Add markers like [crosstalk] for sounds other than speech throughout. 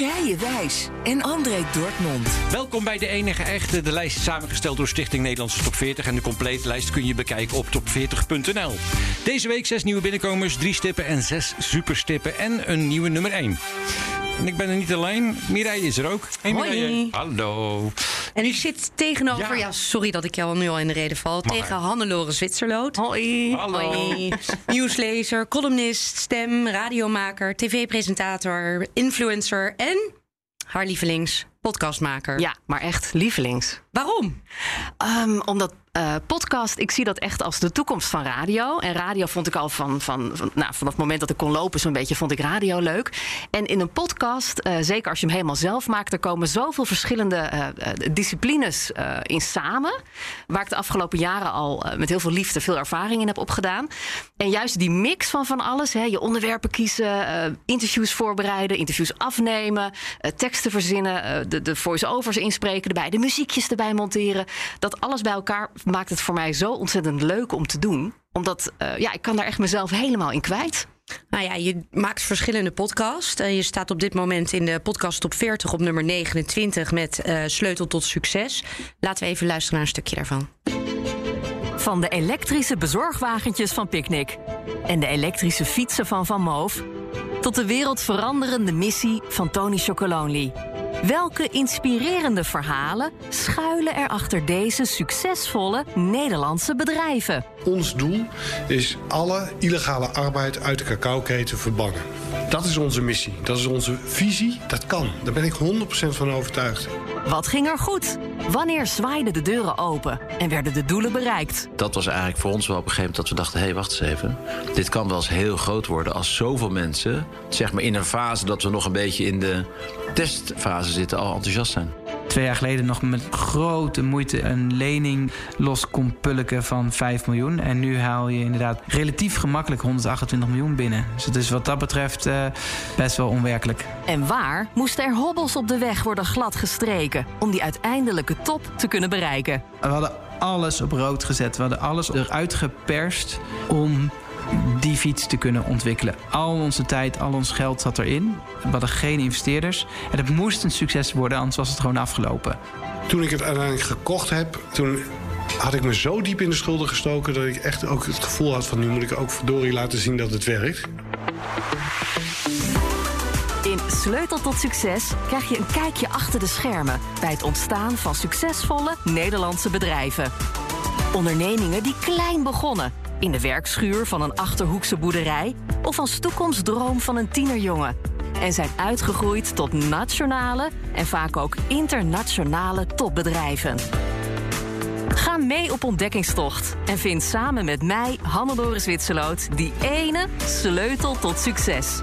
Mireille Wijs en André Dortmund. Welkom bij de enige echte, de lijst samengesteld door Stichting Nederlandse Top 40. En de complete lijst kun je bekijken op top40.nl. Deze week zes nieuwe binnenkomers, drie stippen en zes superstippen. En een nieuwe nummer 1. En ik ben er niet alleen. Mireille is er ook. Hey, Hoi. Mireille. Hallo. En ik zit tegenover, Ja. ja. sorry dat ik jou nu al in de reden val, Mag tegen. Hannelore Zwitserloot. Hoi. Hallo. Hoi. Nieuwslezer, columnist, stem, radiomaker, tv-presentator, influencer en haar lievelings podcastmaker. Ja, maar echt lievelings. Waarom? Ehm, omdat eh, podcast, ik zie dat echt als de toekomst van radio. En radio vond ik al van, van, van nou, vanaf het moment dat ik kon lopen zo'n beetje, vond ik radio leuk. En in een podcast, eh, zeker als je hem helemaal zelf maakt, er komen zoveel verschillende eh, disciplines in samen. Waar ik de afgelopen jaren al met heel veel liefde veel ervaring in heb opgedaan. En juist die mix van van alles, hè, je onderwerpen kiezen, interviews voorbereiden, interviews afnemen, teksten verzinnen, de, de voice-overs inspreken erbij, de muziekjes erbij monteren. Dat alles bij elkaar maakt het voor mij zo ontzettend leuk om te doen. Omdat eh, ja, ik kan daar echt mezelf helemaal in kwijt. Nou ja, je maakt verschillende podcasts. Eh, je staat op dit moment in de podcast top 40 op nummer 29 met eh, Sleutel tot Succes. Laten we even luisteren naar een stukje daarvan. Van de elektrische bezorgwagentjes van Picnic en de elektrische fietsen van Van Moof tot de wereldveranderende missie van Tony Chocolonely. Welke inspirerende verhalen schuilen er achter deze succesvolle Nederlandse bedrijven? Ons doel is alle illegale arbeid uit de cacaoketen verbannen. Dat is onze missie, dat is onze visie. Dat kan, daar ben ik 100% van overtuigd. Wat ging er goed? Wanneer zwaaiden de deuren open en werden de doelen bereikt? dat was eigenlijk voor ons wel op een gegeven moment dat we dachten: hé, hey, wacht eens even. Dit kan wel eens heel groot worden als zoveel mensen, zeg maar in een fase dat we nog een beetje in de testfase zitten, al enthousiast zijn. twee jaar geleden nog met grote moeite een lening los kon pulken van 5 miljoen. En nu haal je inderdaad relatief gemakkelijk 128 miljoen binnen. Dus het is wat dat betreft eh, best wel onwerkelijk. En waar moesten er hobbels op de weg worden gladgestreken om die uiteindelijke top te kunnen bereiken? We hadden alles op rood gezet. We hadden alles eruit geperst om die fiets te kunnen ontwikkelen. Al onze tijd, al ons geld zat erin. We hadden geen investeerders. En het moest een succes worden, anders was het gewoon afgelopen. Toen ik het uiteindelijk gekocht heb, toen had ik me zo diep in de schulden gestoken... dat ik echt ook het gevoel had van nu moet ik ook verdorie laten zien dat het werkt. In Sleutel tot Succes krijg je een kijkje achter de schermen bij het ontstaan van succesvolle Nederlandse bedrijven. Ondernemingen die klein begonnen, in de werkschuur van een achterhoekse boerderij of als toekomstdroom van een tienerjongen. En zijn uitgegroeid tot nationale en vaak ook internationale topbedrijven. Ga mee op ontdekkingstocht en vind samen met mij, Hannelore Zwitserloot, die ene sleutel tot succes.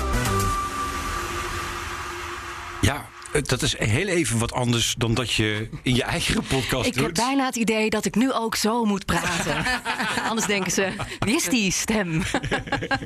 Ja, dat is heel even wat anders dan dat je in je eigen podcast Ik doet. heb bijna het idee dat ik nu ook zo moet praten. [laughs] Anders denken ze, wie is die stem?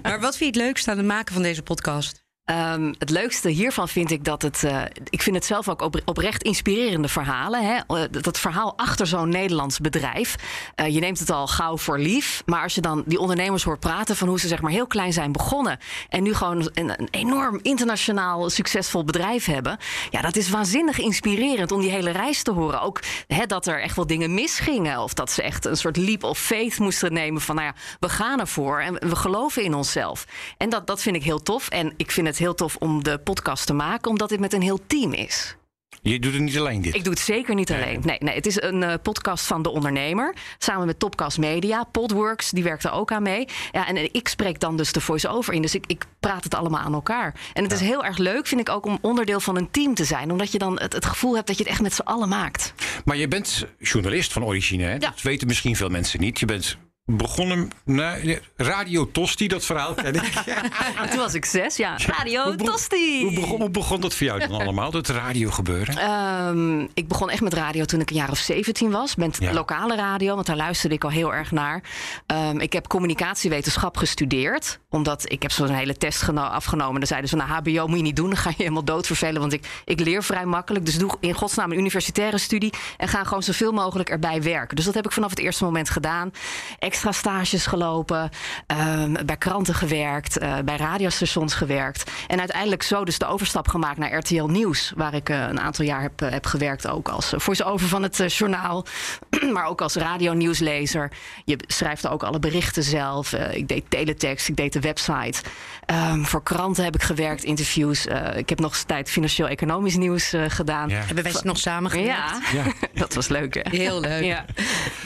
Maar wat vind je het leukste aan het maken van deze podcast? Ehm, het leukste hiervan vind ik dat het. eh, ik vind het zelf ook op, oprecht inspirerende verhalen. Hè? Eh, dat verhaal achter zo'n Nederlands bedrijf. Eh, je neemt het al gauw voor lief. Maar als je dan die ondernemers hoort praten van hoe ze zeg maar heel klein zijn begonnen. En nu gewoon een, een enorm internationaal succesvol bedrijf hebben. Ja, dat is waanzinnig inspirerend om die hele reis te horen. Ook hè, dat er echt wel dingen misgingen. Of dat ze echt een soort leap of faith moesten nemen. Van nou ja, we gaan ervoor en we geloven in onszelf. En dat, dat vind ik heel tof. En ik vind het heel tof om de podcast te maken, omdat dit met een heel team is. Je doet het niet alleen dit. Ik doe het zeker niet alleen. Nee, nee het is een eh, podcast van De Ondernemer. Samen met Topcast Media. Podworks, die werkt er ook aan mee. Ja, en, eh, ik spreek dan dus de voice-over in. Dus ik, ik praat het allemaal aan elkaar. En het is heel erg leuk, vind ik ook, om onderdeel van een team te zijn. Omdat je dan het, het gevoel hebt dat je het echt met z'n allen maakt. Maar je bent journalist van origine, hè? Dat weten misschien veel mensen niet. Je bent begonnen... Nou, Radio Tosti, dat verhaal ken ik. [laughs] Toen was ik zes, ja. Radio Hoe Tosti. Hoe begon, hoe begon dat voor jou dan allemaal, dat radio gebeuren? Ehm, ik begon echt met radio toen ik een jaar of 17 was. Met Ja. lokale radio, want daar luisterde ik al heel erg naar. Ehm, ik heb communicatiewetenschap gestudeerd. Omdat ik heb zo'n hele test geno- afgenomen. Dan zeiden ze, nou HBO moet je niet doen. Dan ga je helemaal doodvervelen. Want ik, ik leer vrij makkelijk. Dus doe in godsnaam een universitaire studie. En ga gewoon zoveel mogelijk erbij werken. Dus dat heb ik vanaf het eerste moment gedaan. Extra stages gelopen. ehm, bij kranten gewerkt. eh, bij radiostations gewerkt. En uiteindelijk zo dus de overstap gemaakt naar RTL Nieuws. Waar ik eh, een aantal jaar heb, eh, heb gewerkt. Ook als uh, voice-over van het journaal. [clears throat] maar ook als radionieuwslezer. Je schrijft ook alle berichten zelf. Eh, ik deed teletext, ik deed de website. Ehm, voor kranten heb ik gewerkt, interviews. Eh, ik heb nog eens tijd financieel-economisch nieuws eh, gedaan. Ja. Hebben wij nog samen Ja, gewerkt? Ja. [laughs] dat was leuk hè? Heel leuk. Ja.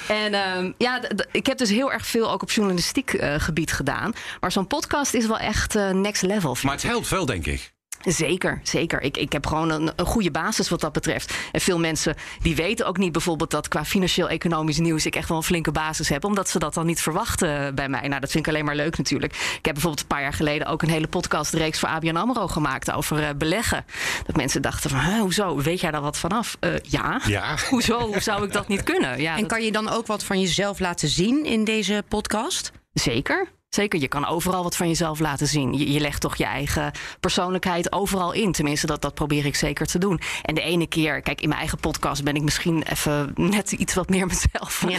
En ehm, ja, ik heb dus heel erg veel ook op journalistiek eh, gebied gedaan. Maar zo'n podcast is wel echt eh, next level. Maar het helpt wel, denk ik. Zeker, zeker. Ik, ik heb gewoon een, een goede basis wat dat betreft. En veel mensen die weten ook niet bijvoorbeeld dat qua financieel-economisch nieuws ik echt wel een flinke basis heb, omdat ze dat dan niet verwachten bij mij. Nou, dat vind ik alleen maar leuk natuurlijk. Ik heb bijvoorbeeld een paar jaar geleden ook een hele podcastreeks voor ABN Amro gemaakt over eh, beleggen. Dat mensen dachten van, "Huh, hoezo? Weet jij daar wat vanaf? Eh ja. Ja. [laughs] Hoezo Hoe zou ik dat niet kunnen? Ja, En dat- kan je dan ook wat van jezelf laten zien in deze podcast? Zeker. Zeker, je kan overal wat van jezelf laten zien. Je, je legt toch je eigen persoonlijkheid overal in. Tenminste, dat, dat probeer ik zeker te doen. En de ene keer, kijk, in mijn eigen podcast ben ik misschien even net iets wat meer [laughs] mezelf. Ja,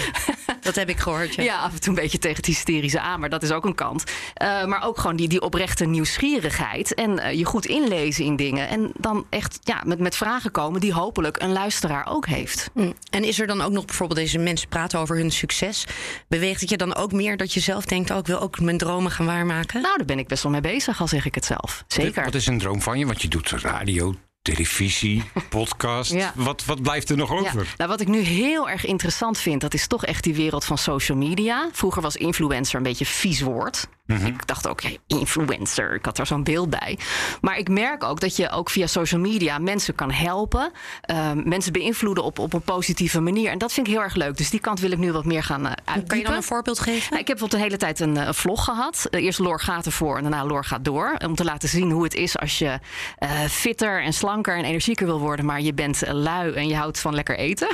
dat heb ik gehoord. Ja. Ja, af en toe een beetje tegen het hysterische aan, maar dat is ook een kant. Eh, maar ook gewoon die, die oprechte nieuwsgierigheid en eh, je goed inlezen in dingen. En dan echt ja, met, met vragen komen die hopelijk een luisteraar ook heeft. Mm. En is er dan ook nog bijvoorbeeld deze mensen praten over hun succes? Beweegt het je dan ook meer dat je zelf denkt, oh, ik wil ook mijn dromen gaan waarmaken? Nou, daar ben ik best wel mee bezig, al zeg ik het zelf. Zeker. Wat is een droom van je? Want je doet radio, televisie, [laughs] podcast. Ja. Wat, wat blijft er nog Ja, over? nou, wat ik nu heel erg interessant vind, dat is toch echt die wereld van social media. Vroeger was influencer een beetje een vies woord. Ik dacht ook, hey, influencer, ik had daar zo'n beeld bij. Maar ik merk ook dat je ook via social media mensen kan helpen. ehm, mensen beïnvloeden op, op een positieve manier. En dat vind ik heel erg leuk. Dus die kant wil ik nu wat meer gaan uh, uitdiepen. Kan je dan een voorbeeld geven? Nou, ik heb bijvoorbeeld een hele tijd een, eh, vlog gehad. Eh, eerst Loor gaat ervoor en daarna Loor gaat door. Om te laten zien hoe het is als je eh, fitter en slanker en energieker wil worden. Maar je bent eh, lui en je houdt van lekker eten.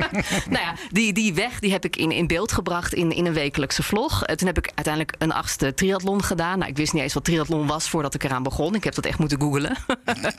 [laughs] nou ja, die, die weg die heb ik in, in beeld gebracht in, in een wekelijkse vlog. Eh, toen heb ik uiteindelijk een achtste triathlon gedaan. Nou, ik wist niet eens wat triathlon was voordat ik eraan begon. Ik heb dat echt moeten googlen. [laughs]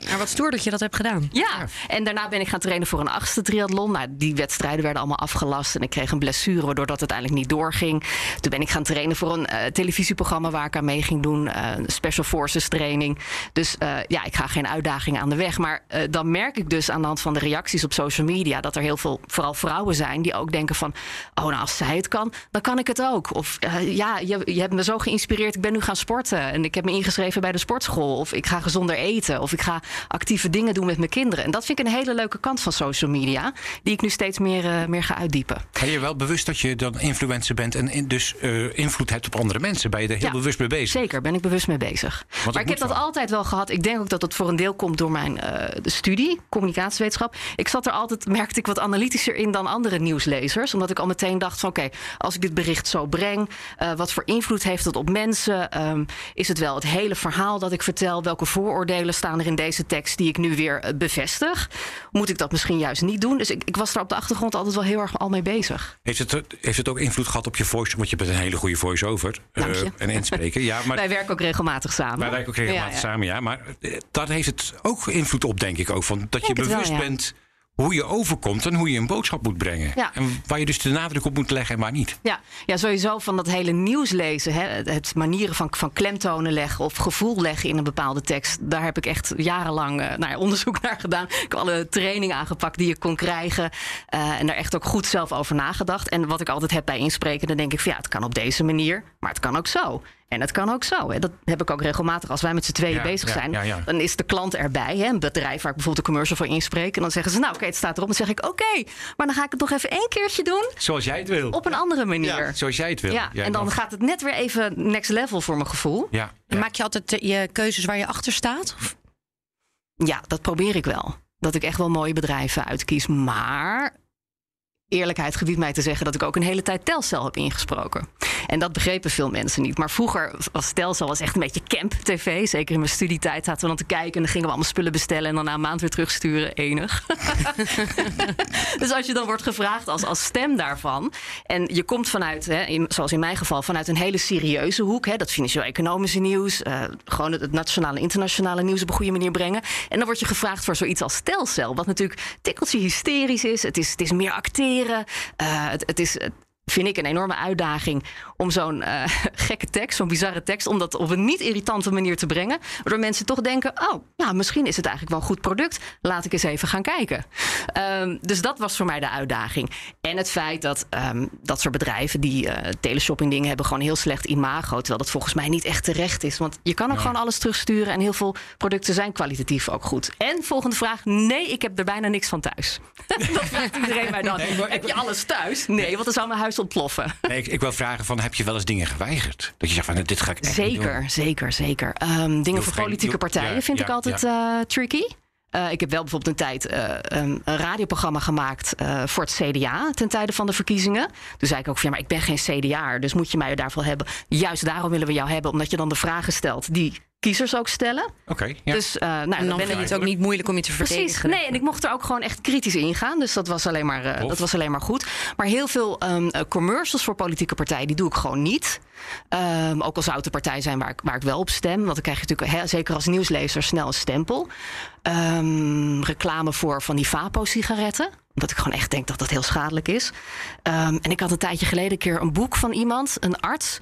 Maar wat stoer dat je dat hebt gedaan. Ja, en daarna ben ik gaan trainen voor een achtste triathlon. Nou, die wedstrijden werden allemaal afgelast en ik kreeg een blessure waardoor dat uiteindelijk niet doorging. Toen ben ik gaan trainen voor een eh, televisieprogramma waar ik aan mee ging doen, eh, Special Forces training. Dus eh, ja, ik ga geen uitdaging aan de weg. Maar eh, dan merk ik dus aan de hand van de reacties op social media dat er heel veel, vooral vrouwen zijn, die ook denken van, oh nou als zij het kan, dan kan ik het ook. Of eh, ja, je, je hebt me zo geïnspireerd, ik ben nu gaan sporten en ik heb me ingeschreven bij de sportschool. Of ik ga gezonder eten. Of ik ga actieve dingen doen met mijn kinderen. En dat vind ik een hele leuke kant van social media. Die ik nu steeds meer, eh, meer ga uitdiepen. Ben je wel bewust dat je dan influencer bent en in- dus eh, invloed hebt op andere mensen? Ben je er heel Ja, bewust mee bezig? Zeker, ben ik bewust mee bezig. maar ik heb dat altijd wel gehad. Ik denk ook dat het voor een deel komt door mijn eh, studie, communicatiewetenschap. Ik zat er altijd, merkte ik, wat analytischer in dan andere nieuwslezers. Omdat ik al meteen dacht van oké, als ik dit bericht zo breng, wat voor invloed heeft het op mensen? Ehm, is het wel het hele verhaal dat ik vertel? Welke vooroordelen staan er in deze tekst die ik nu weer eh, bevestig? Moet ik dat misschien juist niet doen? Dus ik, ik was daar op de achtergrond altijd wel heel erg al mee bezig. Heeft het, heeft het ook invloed gehad op je voice? Want je bent een hele goede voice-over eh, en inspreken. Ja, maar [laughs] Wij werken ook regelmatig samen. wij werken ook regelmatig Ja, ja. samen, ja. Maar eh, daar heeft het ook invloed op, denk ik ook. Van dat je wel, bewust ja. bent hoe je overkomt en hoe je een boodschap moet brengen. Ja. En waar je dus de nadruk op moet leggen en waar niet. Ja, ja, sowieso van dat hele nieuws lezen. Hè, het- manieren van, van klemtonen leggen of gevoel leggen in een bepaalde tekst. Daar heb ik echt jarenlang nou ja, [laughs] onderzoek naar gedaan. Ik heb alle trainingen aangepakt die je kon krijgen. eh, en daar echt ook goed zelf over nagedacht. En wat ik altijd heb bij inspreken, dan denk ik van ja, het kan op deze manier, maar het kan ook zo. En het kan ook zo. Hè. Dat heb ik ook regelmatig als wij met z'n tweeën Ja, bezig ja, zijn. ja, ja. Dan is de klant erbij. Hè, een bedrijf waar ik bijvoorbeeld een commercial voor inspreek. En dan zeggen ze, nou oké, het staat erop. Dan zeg ik, oké, maar dan ga ik het nog even één keertje doen. Zoals jij het wil. Op een andere manier. Zoals jij het wil. Ja, en dan gaat het net weer even next level voor mijn gevoel. Ja. Maak je altijd eh, je keuzes waar je achter staat? Of- Ja, dat probeer ik wel. Dat ik echt wel mooie bedrijven uitkies. Maar eerlijkheid gebiedt mij te zeggen dat ik ook een hele tijd Telcel heb ingesproken. En dat begrepen veel mensen niet. Maar vroeger was Stelsel was echt een beetje camp-tv. Zeker in mijn studietijd zaten we dan te kijken... en dan gingen we allemaal spullen bestellen... en dan na een maand weer terugsturen. Enig. [laughs] dus als je dan wordt gevraagd als, als stem daarvan... en je komt vanuit, hè, zoals in mijn geval... vanuit een hele serieuze hoek... Hè, dat financieel-economische nieuws... Uh, gewoon het, nationale internationale nieuws op een goede manier brengen... en dan word je gevraagd voor zoiets als Stelsel... wat natuurlijk tikkeltje hysterisch is. Het is, het is meer acteren. Uh, het, het is vind ik een enorme uitdaging om zo'n uh, [laughs] gekke tekst, zo'n bizarre tekst, om dat op een niet irritante manier te brengen. Waardoor mensen toch denken: oh, ja, misschien is het eigenlijk wel een goed product. Laat ik eens even gaan kijken. Um, dus dat was voor mij de uitdaging. En het feit dat um, dat soort bedrijven die uh, teleshopping dingen hebben, gewoon heel slecht imago. Terwijl dat volgens mij niet echt terecht is. Want je kan ook ja. gewoon alles terugsturen en heel veel producten zijn kwalitatief ook goed. En volgende vraag: nee, ik heb er bijna niks van thuis. [laughs] dat vraagt iedereen mij dan. Nee, heb je alles thuis? Nee, want dan zou mijn huis ontploffen. [laughs] Nee, ik, ik, wil vragen van, heb je wel eens dingen geweigerd? Dat je zegt van, dit ga ik echt Zeker, zeker, zeker. Um, dingen voor politieke partijen ja, vind ja, ik altijd ja. uh, tricky. Uh, ik heb wel bijvoorbeeld een tijd uh, een, een, radioprogramma gemaakt uh, voor het CDA ten tijde van de verkiezingen. Toen zei ik ook van ja, maar ik ben geen CDA, dus moet je mij daarvoor hebben. Juist daarom willen we jou hebben, omdat je dan de vragen stelt die kiezers ook stellen. Oké. Okay, ja. Dus uh, nou, dan, dan ben ik het ook niet moeilijk om je te verdedigen. Precies. Nee, en ik mocht er ook gewoon echt kritisch in gaan. Dus dat was alleen maar, uh, dat was alleen maar goed. Maar heel veel um, uh, commercials voor politieke partijen, die doe ik gewoon niet. Um, ook al zou het een partij zijn waar ik, waar ik wel op stem. Want dan krijg je natuurlijk, hè, zeker als nieuwslezer, snel een stempel. Um, reclame voor van die Vapo-sigaretten omdat ik gewoon echt denk dat dat heel schadelijk is. Um, en ik had een tijdje geleden een keer een boek van iemand, een arts.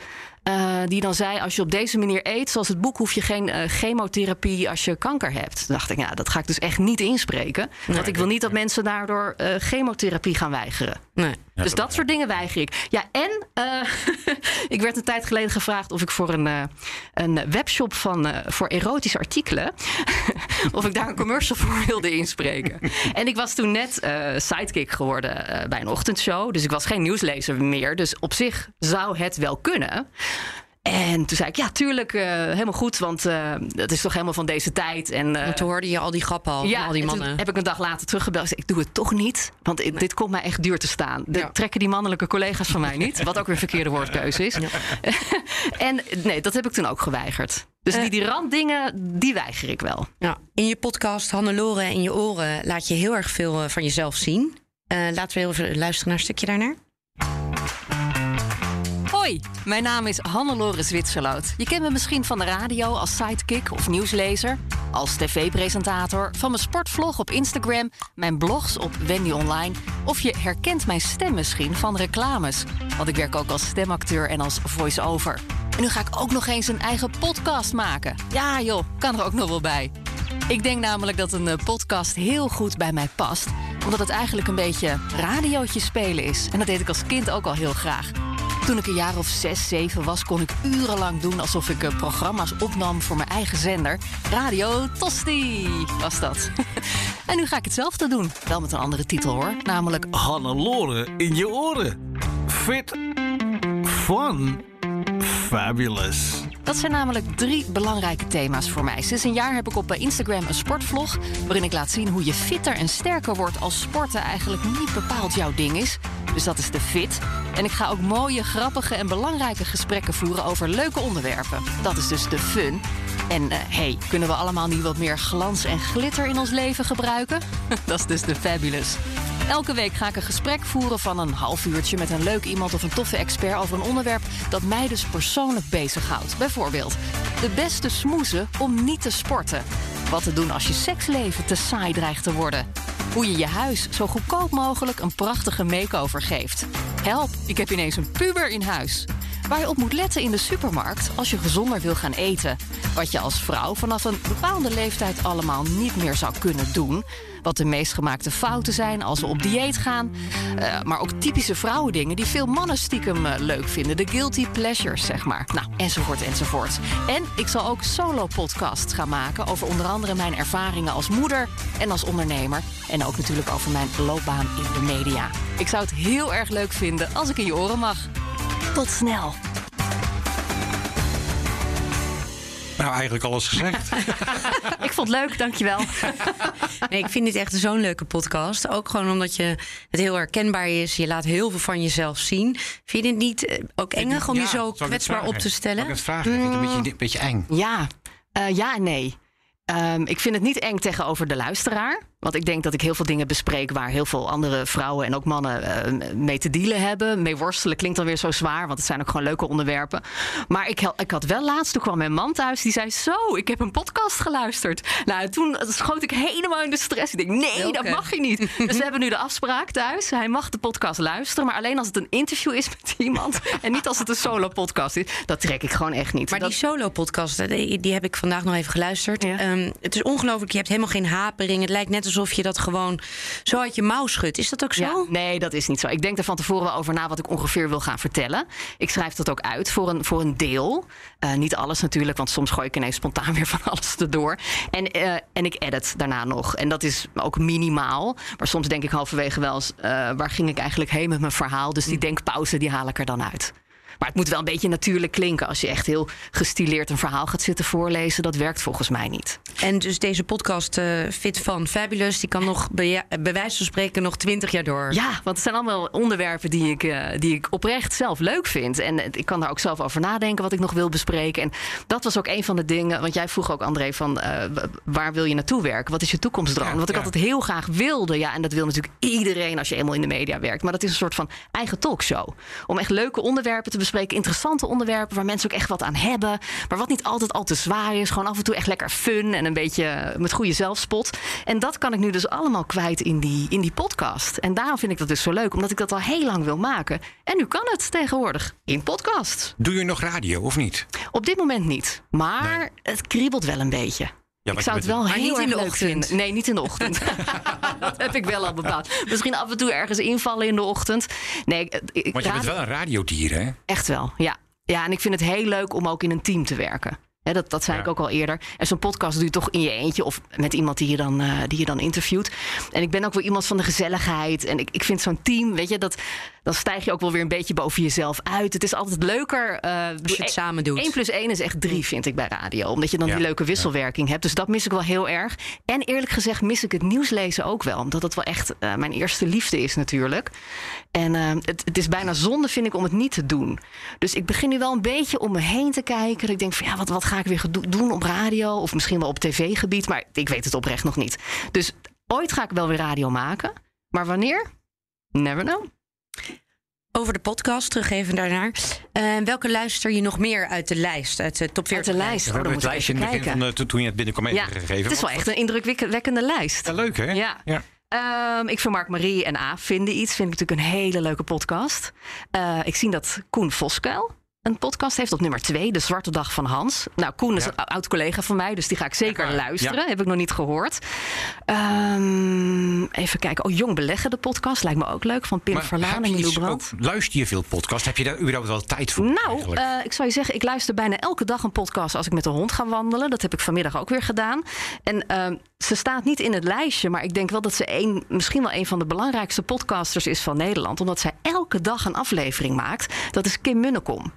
Uh, die dan zei: Als je op deze manier eet, zoals het boek, hoef je geen uh, chemotherapie als je kanker hebt. Toen dacht ik, ja, dat ga ik dus echt niet inspreken. Nee, want ik wil niet dat mensen daardoor uh, chemotherapie gaan weigeren. Nee. Ja, dus dat, dat soort dingen weiger ik. Ja, en [laughs] ik werd een tijd geleden gevraagd of ik voor een, een webshop van, voor erotische artikelen. [laughs] of ik daar een commercial voor wilde inspreken. en ik was toen net sidekick geworden bij een ochtendshow. Dus ik was geen nieuwslezer meer. Dus op zich zou het wel kunnen. En toen zei ik, ja, tuurlijk, uh, helemaal goed, want uh, het is toch helemaal van deze tijd. En, uh, en toen hoorde je al die grappen al, ja, al die mannen. heb ik een dag later teruggebeld. Ik doe het toch niet, want nee. dit komt mij echt duur te staan. Ja. Trekken die mannelijke collega's van mij niet, wat ook weer een verkeerde woordkeuze is. Ja. [laughs] en nee, dat heb ik toen ook geweigerd. Dus die, die randdingen, die weiger ik wel. Ja. In je podcast Hannelore in je oren laat je heel erg veel van jezelf zien. laten we even luisteren naar een stukje daarnaar. Mijn naam is Hannelore Zwitserloot. Je kent me misschien van de radio als sidekick of nieuwslezer, als tv-presentator, van mijn sportvlog op Instagram, mijn blogs op Wendy Online, of je herkent mijn stem misschien van reclames, want ik werk ook als stemacteur en als voice-over. En nu ga ik ook nog eens een eigen podcast maken. Ja joh, kan er ook nog wel bij. Ik denk namelijk dat een podcast heel goed bij mij past, omdat het eigenlijk een beetje radiootje spelen is. En dat deed ik als kind ook al heel graag. Toen ik een jaar of zes, zeven was, kon ik urenlang doen alsof ik programma's opnam voor mijn eigen zender. Radio Tosti was dat. [laughs] en nu ga ik hetzelfde doen. Wel met een andere titel hoor. Namelijk Hannelore in je oren. Fit. Fun. Fabulous. Dat zijn namelijk drie belangrijke thema's voor mij. Sinds een jaar heb ik op Instagram een sportvlog... waarin ik laat zien hoe je fitter en sterker wordt... als sporten eigenlijk niet bepaald jouw ding is. Dus dat is de fit. En ik ga ook mooie, grappige en belangrijke gesprekken voeren... over leuke onderwerpen. Dat is dus de fun. En uh, hey, kunnen we allemaal niet wat meer glans en glitter in ons leven gebruiken? [laughs] dat is dus de fabulous. Elke week ga ik een gesprek voeren van een half uurtje met een leuk iemand of een toffe expert over een onderwerp dat mij dus persoonlijk bezighoudt. Bijvoorbeeld de beste smoezen om niet te sporten. Wat te doen als je seksleven te saai dreigt te worden. Hoe je je huis zo goedkoop mogelijk een prachtige makeover geeft. Help, ik heb ineens een puber in huis. Waar je op moet letten in de supermarkt als je gezonder wil gaan eten. Wat je als vrouw vanaf een bepaalde leeftijd allemaal niet meer zou kunnen doen. Wat de meest gemaakte fouten zijn als we op dieet gaan. Uh, maar ook typische vrouwendingen die veel mannen stiekem uh, leuk vinden. De guilty pleasures, zeg maar. Nou, enzovoort, enzovoort. En ik zal ook solo-podcasts gaan maken over onder andere mijn ervaringen als moeder en als ondernemer. En ook natuurlijk over mijn loopbaan in de media. Ik zou het heel erg leuk vinden als ik in je oren mag. Tot snel. Nou, eigenlijk alles gezegd. [laughs] ik vond het leuk, dankjewel. [laughs] nee, ik vind dit echt zo'n leuke podcast. Ook gewoon omdat je het heel herkenbaar is. Je laat heel veel van jezelf zien. Vind je het niet eh, ook engig om je zo kwetsbaar op te stellen? Ik het vragen? Vind je het een beetje, een beetje eng? Ja, uh, ja en nee. Um, ik vind het niet eng tegenover de luisteraar. Want ik denk dat ik heel veel dingen bespreek waar heel veel andere vrouwen en ook mannen uh, mee te dealen hebben. Mee worstelen klinkt dan weer zo zwaar, want het zijn ook gewoon leuke onderwerpen. Maar ik, ik had wel laatst, toen kwam mijn man thuis, die zei: Zo, ik heb een podcast geluisterd. Nou, toen schoot ik helemaal in de stress. Ik denk: Nee, dat mag je niet. [laughs] dus we hebben nu de afspraak thuis. Hij mag de podcast luisteren, maar alleen als het een interview is met [laughs] iemand. en niet als het een solo-podcast is. Dat trek ik gewoon echt niet. Maar dat... die solo-podcast, die, die, heb ik vandaag nog even geluisterd. Ja. Um, het is ongelooflijk, je hebt helemaal geen hapering. Het lijkt net alsof je dat gewoon zo uit je mouw schudt. Is dat ook zo? Ja, nee, dat is niet zo. Ik denk er van tevoren wel over na wat ik ongeveer wil gaan vertellen. Ik schrijf dat ook uit voor een, voor een deel. Uh, niet alles natuurlijk, want soms gooi ik ineens spontaan [laughs] weer van alles erdoor. En, uh, en ik edit daarna nog. En dat is ook minimaal. Maar soms denk ik halverwege wel eens... Uh, waar ging ik eigenlijk heen met mijn verhaal? Dus die denkpauze, die haal ik er dan uit. Maar het moet wel een beetje natuurlijk klinken. Als je echt heel gestileerd een verhaal gaat zitten voorlezen, dat werkt volgens mij niet. En dus deze podcast uh, Fit van Fabulous, die kan nog bij, bij wijze van spreken nog twintig jaar door. Ja, want het zijn allemaal onderwerpen die ik, uh, die ik oprecht zelf leuk vind. En ik kan daar ook zelf over nadenken wat ik nog wil bespreken. En dat was ook een van de dingen, want jij vroeg ook André van uh, waar wil je naartoe werken? Wat is je toekomstdroom? Ja, wat ik ja. altijd heel graag wilde, ja, en dat wil natuurlijk iedereen als je eenmaal in de media werkt. Maar dat is een soort van eigen talkshow. Om echt leuke onderwerpen te bespreken, interessante onderwerpen waar mensen ook echt wat aan hebben. Maar wat niet altijd al te zwaar is. Gewoon af en toe echt lekker fun en een beetje met goede zelfspot. En dat kan ik nu dus allemaal kwijt in die, in die podcast. En daarom vind ik dat dus zo leuk, omdat ik dat al heel lang wil maken. En nu kan het tegenwoordig in podcast. Doe je nog radio of niet? Op dit moment niet. Maar nee. het kriebelt wel een beetje. Ja, ik zou het wel heel niet in de ochtend. Nee, niet in de ochtend. [laughs] dat heb ik wel al bepaald. Misschien af en toe ergens invallen in de ochtend. Nee, ik, Want je bent wel een radiodier, hè? Echt wel, ja. Ja, en ik vind het heel leuk om ook in een team te werken. He, dat, dat zei ja. ik ook al eerder. En zo'n podcast doe je toch in je eentje of met iemand die je dan, uh, die je dan interviewt. En ik ben ook wel iemand van de gezelligheid. En ik, ik vind zo'n team, weet je, dat, dan stijg je ook wel weer een beetje boven jezelf uit. Het is altijd leuker. Uh, Als je het samen doet. 1 plus 1 is echt 3, vind ik bij radio. Omdat je dan ja. die leuke wisselwerking ja. hebt. Dus dat mis ik wel heel erg. En eerlijk gezegd mis ik het nieuws lezen ook wel. Omdat het wel echt uh, mijn eerste liefde is natuurlijk. En uh, het, het, is bijna zonde, vind ik, om het niet te doen. Dus ik begin nu wel een beetje om me heen te kijken. Dat ik denk van ja, wat, wat ga ik weer doen op radio? Of misschien wel op tv-gebied. Maar ik weet het oprecht nog niet. Dus ooit ga ik wel weer radio maken. Maar wanneer? Never know. Over de podcast, terug even daarnaar. Uh, welke luister je nog meer uit de lijst? Uit de top 40 uit de lijst? We hebben het lijstje in het begin van de, toen je het binnenkwam even ja, gegeven. Het is wel echt een indrukwekkende lijst. Ja, leuk hè? Ja. ja. Um, ik vind Mark Marie en A vinden iets. Vind ik natuurlijk een hele leuke podcast. Uh, ik zie dat Koen Voskuil een podcast heeft op nummer 2, De Zwarte Dag van Hans. Nou, Koen is ja. een oud collega van mij, dus die ga ik zeker ja, luisteren. Ja. Heb ik nog niet gehoord. Um, even kijken. Oh, Jong Beleggen, de podcast. Lijkt me ook leuk. Van Pim Verlaan en Brandt. Luister je veel podcasts? Heb je daar überhaupt wel tijd voor? Nou, uh, ik zou je zeggen, ik luister bijna elke dag een podcast als ik met de hond ga wandelen. Dat heb ik vanmiddag ook weer gedaan. En uh, ze staat niet in het lijstje, maar ik denk wel dat ze een, misschien wel een van de belangrijkste podcasters is van Nederland. Omdat zij elke dag een aflevering maakt. Dat is Kim Munnekom.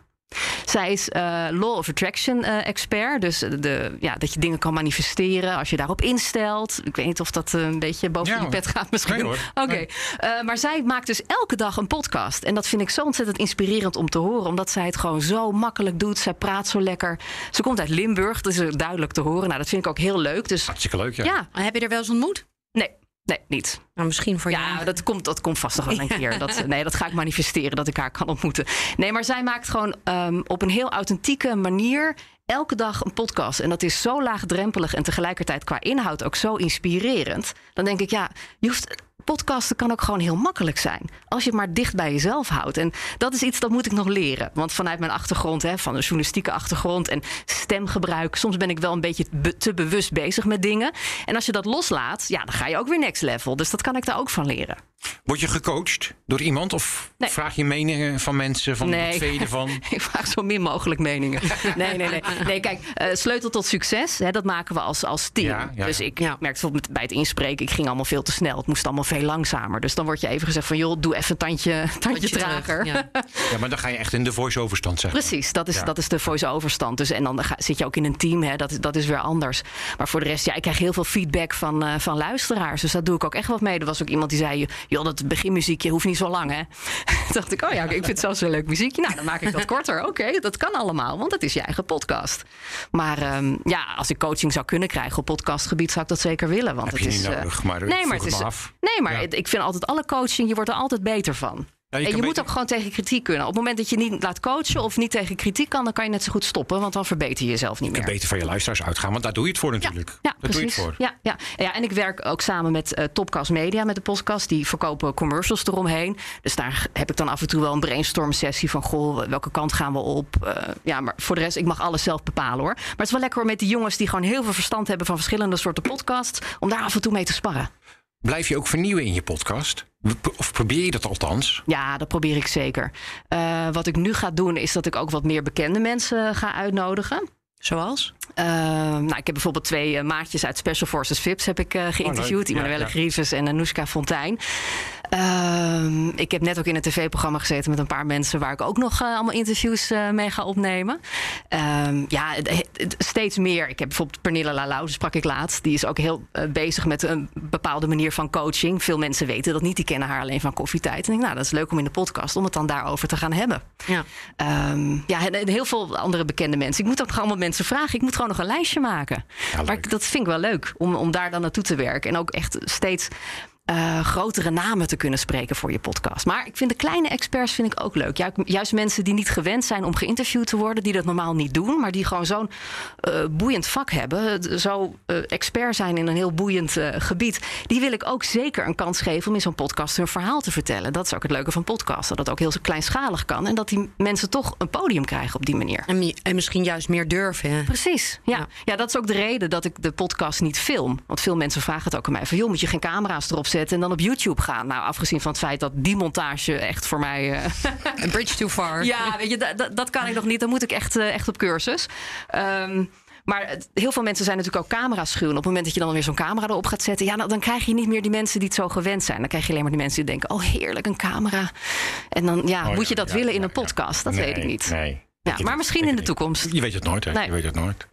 Zij is uh, Law of Attraction uh, expert. Dus de, ja, dat je dingen kan manifesteren als je daarop instelt. Ik weet niet of dat uh, een beetje boven ja, je pet gaat misschien. Nee, Oké. Okay. Nee. maar zij maakt dus elke dag een podcast. En dat vind ik zo ontzettend inspirerend om te horen. Omdat zij het gewoon zo makkelijk doet. Zij praat zo lekker. Ze komt uit Limburg. Dat is duidelijk te horen. Nou, dat vind ik ook heel leuk. Dus, Hartstikke leuk, ja. ja. Heb je er wel eens ontmoet? Nee. Nee, niet. Nou, misschien voor ja, jou. dat komt, dat komt vast nog wel een [laughs] keer. Dat, nee, dat ga ik manifesteren, dat ik haar kan ontmoeten. Nee, maar zij maakt gewoon um, op een heel authentieke manier elke dag een podcast. En dat is zo laagdrempelig en tegelijkertijd qua inhoud ook zo inspirerend. Dan denk ik, ja, je hoeft podcasten kan ook gewoon heel makkelijk zijn. Als je het maar dicht bij jezelf houdt. En dat is iets dat moet ik nog leren. Want vanuit mijn achtergrond, hè, van een journalistieke achtergrond en stemgebruik, soms ben ik wel een beetje be te bewust bezig met dingen. En als je dat loslaat, ja, dan ga je ook weer next level. Dus dat kan ik daar ook van leren. Word je gecoacht door iemand of vraag je meningen van mensen? Van nee. je ervan? [laughs] ik vraag zo min mogelijk meningen. [laughs] nee, nee, nee. Nee, kijk, uh, sleutel tot succes, hè, dat maken we als, als team. Ja, ja. Dus ik merkte bijvoorbeeld bij het inspreken, ik ging allemaal veel te snel. Het moest allemaal veel langzamer. Dus dan wordt je even gezegd van, joh, doe even een tandje, [laughs] tandje trager. Ja. ja. maar dan ga je echt in de voice-over stand, zeg Precies, dat is, dat is de voice-over stand. Dus, en dan ga, zit je ook in een team, hè, dat, dat is weer anders. Maar voor de rest, ja, ik krijg heel veel feedback van, uh, van luisteraars. Dus dat doe ik ook echt wat mee. Er was ook iemand die zei, joh, dat beginmuziekje hoeft niet zo lang, hè? Toen [laughs] dacht ik, oh ja, ik vind het zelfs een leuk muziekje. Nou, dan maak ik dat korter. Oké, okay, dat kan allemaal, want het is je eigen podcast. Maar um, ja, als ik coaching zou kunnen krijgen op podcastgebied, zou ik dat zeker willen. Want Heb het je is. niet nodig, maar nee, maar het is. af. Nee, maar Ja. ik vind altijd alle coaching, je wordt er altijd beter van. Ja, je en je moet ook gewoon tegen kritiek kunnen. Op het moment dat je niet laat coachen of niet tegen kritiek kan, dan kan je net zo goed stoppen, want dan verbeter je jezelf niet Je meer. kunt beter van je luisteraars uitgaan, want daar doe je het voor natuurlijk. Ja, daar precies. doe je het voor. Ja, ja. ja, en ik werk ook samen met eh, Topcast Media, met de podcast. Die verkopen commercials eromheen. Dus daar heb ik dan af en toe wel een brainstorm sessie van... goh, welke kant gaan we op? Eh, ja, maar voor de rest, ik mag alles zelf bepalen hoor. Maar het is wel lekker hoor met die jongens die gewoon heel veel verstand hebben... van verschillende soorten podcasts, om daar af en toe mee te sparren. Blijf je ook vernieuwen in je podcast? Of probeer je dat althans? Ja, dat probeer ik zeker. Eh, wat ik nu ga doen, is dat ik ook wat meer bekende mensen ga uitnodigen. Zoals? Eh, nou, ik heb bijvoorbeeld twee eh, maatjes uit Special Forces Vips heb ik eh, geïnterviewd. Ja, Immanuelle ja. Grieves en Anoushka Fontijn. Ehm, ik heb net ook in een tv-programma gezeten met een paar mensen... waar ik ook nog eh, allemaal interviews mee ga opnemen. Ehm, ja, het- het- steeds meer. Ik heb bijvoorbeeld Pernille Lalau, die sprak ik laatst. Die is ook heel bezig met een bepaalde manier van coaching. Veel mensen weten dat niet. Die kennen haar alleen van koffietijd. En ik denk, nou, dat is leuk om in de podcast... om het dan daarover te gaan hebben. Ja. Ehm, ja, en, en heel veel andere bekende mensen. Ik moet ook nog allemaal mensen vragen. Ik moet gewoon nog een lijstje maken. maar ik- dat vind ik wel leuk om, om daar dan naartoe te werken. En ook echt steeds eh, grotere namen te kunnen spreken voor je podcast. Maar ik vind de kleine experts vind ik ook leuk. Ju- Juist mensen die niet gewend zijn om geïnterviewd te worden, die dat normaal niet doen, maar die gewoon zo'n eh, boeiend vak hebben, zo eh, expert zijn in een heel boeiend gebied, die wil ik ook zeker een kans geven om in zo'n podcast hun verhaal te vertellen. Dat is ook het leuke van podcasten, dat het ook heel kleinschalig kan en dat die mensen toch een podium krijgen op die manier. En, mi- en misschien juist meer durven. hè? Precies, ja. ja. dat is ook de reden dat ik de podcast niet film. Want veel mensen vragen het ook aan mij. Van, joh, moet je geen camera's erop zetten en dan op YouTube gaan? Nou, afgezien van het feit dat die montage echt voor mij... eh, Een bridge too far. [laughs] ja, weet je, dat, kan ik nog niet. Dan moet ik echt, eh, echt op cursus. Ehm, maar heel veel mensen zijn natuurlijk ook camera's schuw. En op het moment dat je dan weer zo'n camera erop gaat zetten... Ja, nou, dan krijg je niet meer die mensen die het zo gewend zijn. Dan krijg je alleen maar die mensen die denken... oh, heerlijk, een camera. En dan, ja, Oh, moet je dat ja, willen in een podcast? Dat Nee, weet ik niet. Nee. Ja, maar misschien in de toekomst. Je weet het nooit, hè? Nee. Je weet het nooit.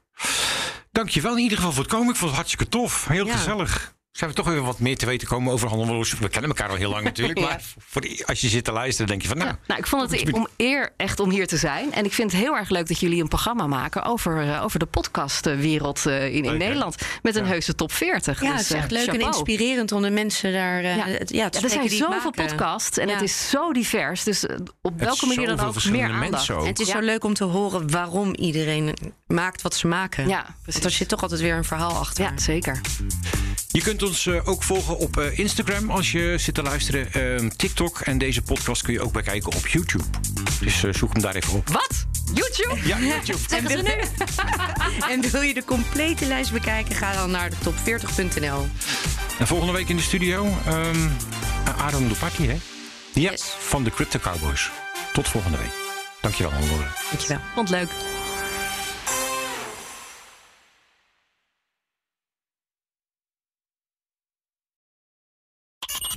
Dankjewel in ieder geval voor het komen. Ik vond het hartstikke tof. Heel Ja. gezellig. Zijn we toch even wat meer te weten komen over Handelwoers? We kennen elkaar al heel lang [laughs] natuurlijk. Ja. Maar voor die- als je zit te luisteren, denk je van nou... Nou, ik vond het om eer echt om hier te zijn. En ik vind het heel erg leuk dat jullie een programma maken over, eh, over de podcastwereld eh, in, in Leuk, hè? Nederland. Met een heuse top 40. Ja, Dus, het is echt eh, leuk en inspirerend om de mensen daar eh, Ja. het- ja, te Ja, er zijn zoveel podcasts en Ja. het is zo divers. Dus op welke manier dan ook meer aandacht. ook. En het is Ja. zo leuk om te horen waarom iedereen maakt wat ze maken. Ja, Want precies. er zit toch altijd weer een verhaal achter. Ja, zeker. Je kunt ons eh, ook volgen op eh, Instagram als je zit te luisteren. Ehm, TikTok en deze podcast kun je ook bekijken op YouTube. Dus eh, zoek hem daar even op. Wat? YouTube? Ja, [laughs] YouTube. Zeggen ze nu? [laughs] En wil je de complete lijst bekijken, ga dan naar de top40.nl. En volgende week in de studio ehm Aaron hè? Ja, Yes. van de Crypto Cowboys. Tot volgende week. Dankjewel, Hannelore. Dankjewel. Vond het leuk.